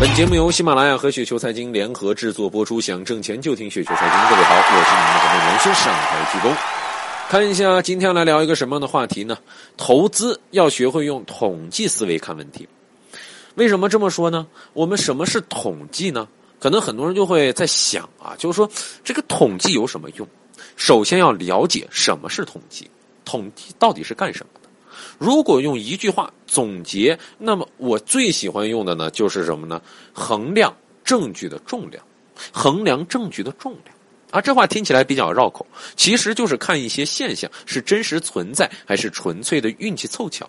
本节目由喜马拉雅和雪球财经联合制作播出，想挣钱就听雪球财经。各位好，我是你们的主播文轩，上台鞠躬。看一下，今天来聊一个什么样的话题呢？投资要学会用统计思维看问题。为什么这么说呢？我们什么是统计呢？可能很多人就会在想啊，就是说这个统计有什么用？首先要了解什么是统计，统计到底是干什么的？如果用一句话总结，那么我最喜欢用的呢，就是什么呢？衡量证据的重量，衡量证据的重量。啊，这话听起来比较绕口，其实就是看一些现象是真实存在，还是纯粹的运气凑巧。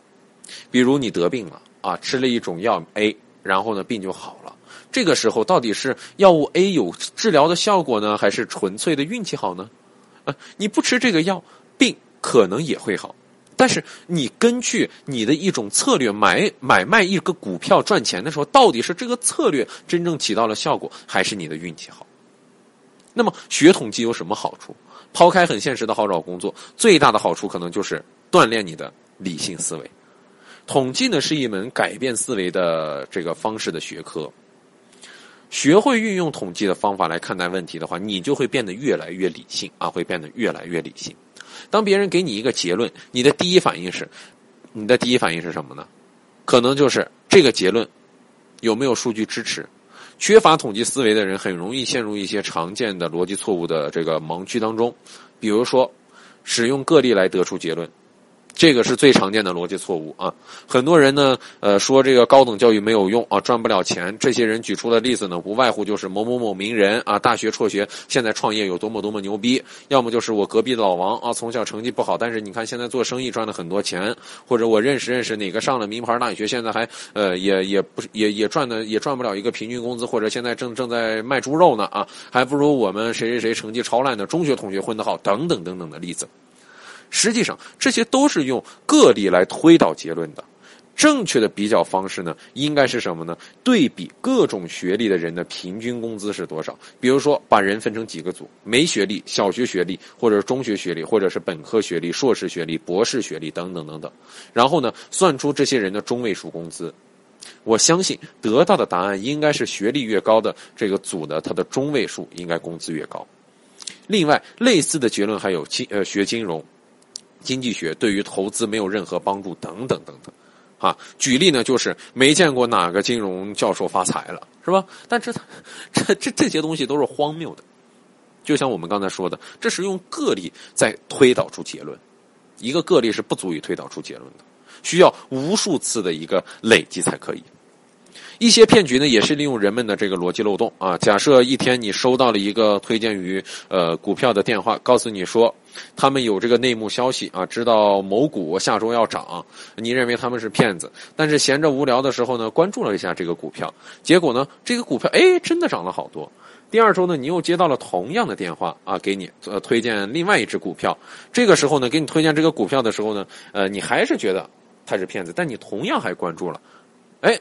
比如你得病了啊，吃了一种药 A，然后呢病就好了。这个时候到底是药物 A 有治疗的效果呢，还是纯粹的运气好呢？啊，你不吃这个药，病可能也会好。但是你根据你的一种策略买买卖一个股票赚钱的时候，到底是这个策略真正起到了效果，还是你的运气好？那么学统计有什么好处？抛开很现实的好找工作，最大的好处可能就是锻炼你的理性思维。统计呢是一门改变思维的这个方式的学科。学会运用统计的方法来看待问题的话，你就会变得越来越理性啊，会变得越来越理性。当别人给你一个结论，你的第一反应是，你的第一反应是什么呢？可能就是这个结论有没有数据支持？缺乏统计思维的人很容易陷入一些常见的逻辑错误的这个盲区当中，比如说使用个例来得出结论。这个是最常见的逻辑错误啊！很多人呢，呃，说这个高等教育没有用啊，赚不了钱。这些人举出的例子呢，无外乎就是某某某名人啊，大学辍学，现在创业有多么多么牛逼；要么就是我隔壁的老王啊，从小成绩不好，但是你看现在做生意赚了很多钱；或者我认识认识哪个上了名牌大学，现在还呃也也不也也赚的也赚不了一个平均工资，或者现在正正在卖猪肉呢啊，还不如我们谁谁谁成绩超烂的中学同学混得好，等等等等的例子。实际上，这些都是用个例来推导结论的。正确的比较方式呢，应该是什么呢？对比各种学历的人的平均工资是多少？比如说，把人分成几个组：没学历、小学学历，或者是中学学历，或者是本科学历、硕士学历、博士学历等等等等。然后呢，算出这些人的中位数工资。我相信得到的答案应该是学历越高的这个组的，它的中位数应该工资越高。另外，类似的结论还有金呃学金融。经济学对于投资没有任何帮助，等等等等，啊，举例呢，就是没见过哪个金融教授发财了，是吧？但这这这这些东西都是荒谬的，就像我们刚才说的，这是用个例在推导出结论，一个个例是不足以推导出结论的，需要无数次的一个累积才可以。一些骗局呢，也是利用人们的这个逻辑漏洞啊。假设一天你收到了一个推荐于呃股票的电话，告诉你说他们有这个内幕消息啊，知道某股下周要涨，你认为他们是骗子，但是闲着无聊的时候呢，关注了一下这个股票，结果呢，这个股票哎真的涨了好多。第二周呢，你又接到了同样的电话啊，给你呃推荐另外一只股票，这个时候呢，给你推荐这个股票的时候呢，呃，你还是觉得他是骗子，但你同样还关注了，哎。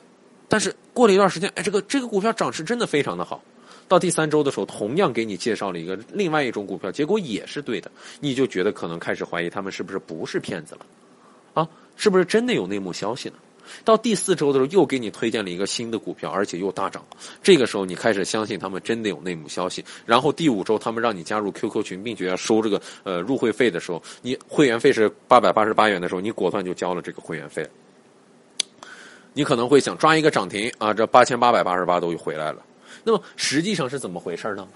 但是过了一段时间，哎，这个这个股票涨势真的非常的好。到第三周的时候，同样给你介绍了一个另外一种股票，结果也是对的，你就觉得可能开始怀疑他们是不是不是骗子了，啊，是不是真的有内幕消息呢？到第四周的时候，又给你推荐了一个新的股票，而且又大涨。这个时候，你开始相信他们真的有内幕消息。然后第五周，他们让你加入 QQ 群，并且要收这个呃入会费的时候，你会员费是八百八十八元的时候，你果断就交了这个会员费。你可能会想抓一个涨停啊，这八千八百八十八都回来了。那么实际上是怎么回事呢？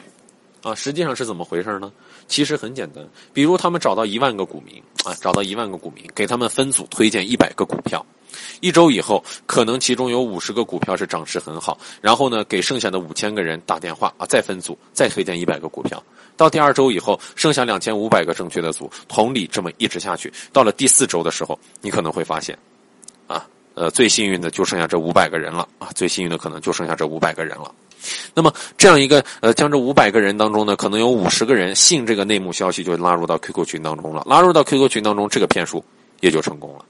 啊，实际上是怎么回事呢？其实很简单，比如他们找到一万个股民啊，找到一万个股民，给他们分组推荐一百个股票。一周以后，可能其中有五十个股票是涨势很好，然后呢，给剩下的五千个人打电话啊，再分组，再推荐一百个股票。到第二周以后，剩下两千五百个正确的组，同理这么一直下去，到了第四周的时候，你可能会发现，呃，最幸运的就剩下这五百个人了啊！最幸运的可能就剩下这五百个人了。那么这样一个呃，将这五百个人当中呢，可能有五十个人信这个内幕消息，就拉入到 QQ 群当中了。拉入到 QQ 群当中，这个骗术也就成功了。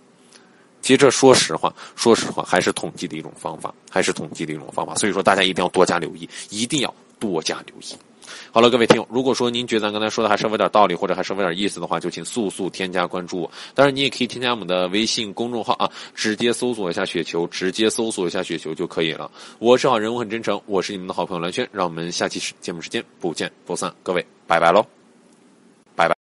其实这说实话，说实话还是统计的一种方法，还是统计的一种方法。所以说，大家一定要多加留意，一定要多加留意。好了，各位听友，如果说您觉得咱刚才说的还稍微有点道理，或者还稍微有点意思的话，就请速速添加关注。当然，你也可以添加我们的微信公众号啊，直接搜索一下雪球，直接搜索一下雪球就可以了。我是好人，我很真诚，我是你们的好朋友蓝轩，让我们下期节目时间不见不散，各位拜拜喽。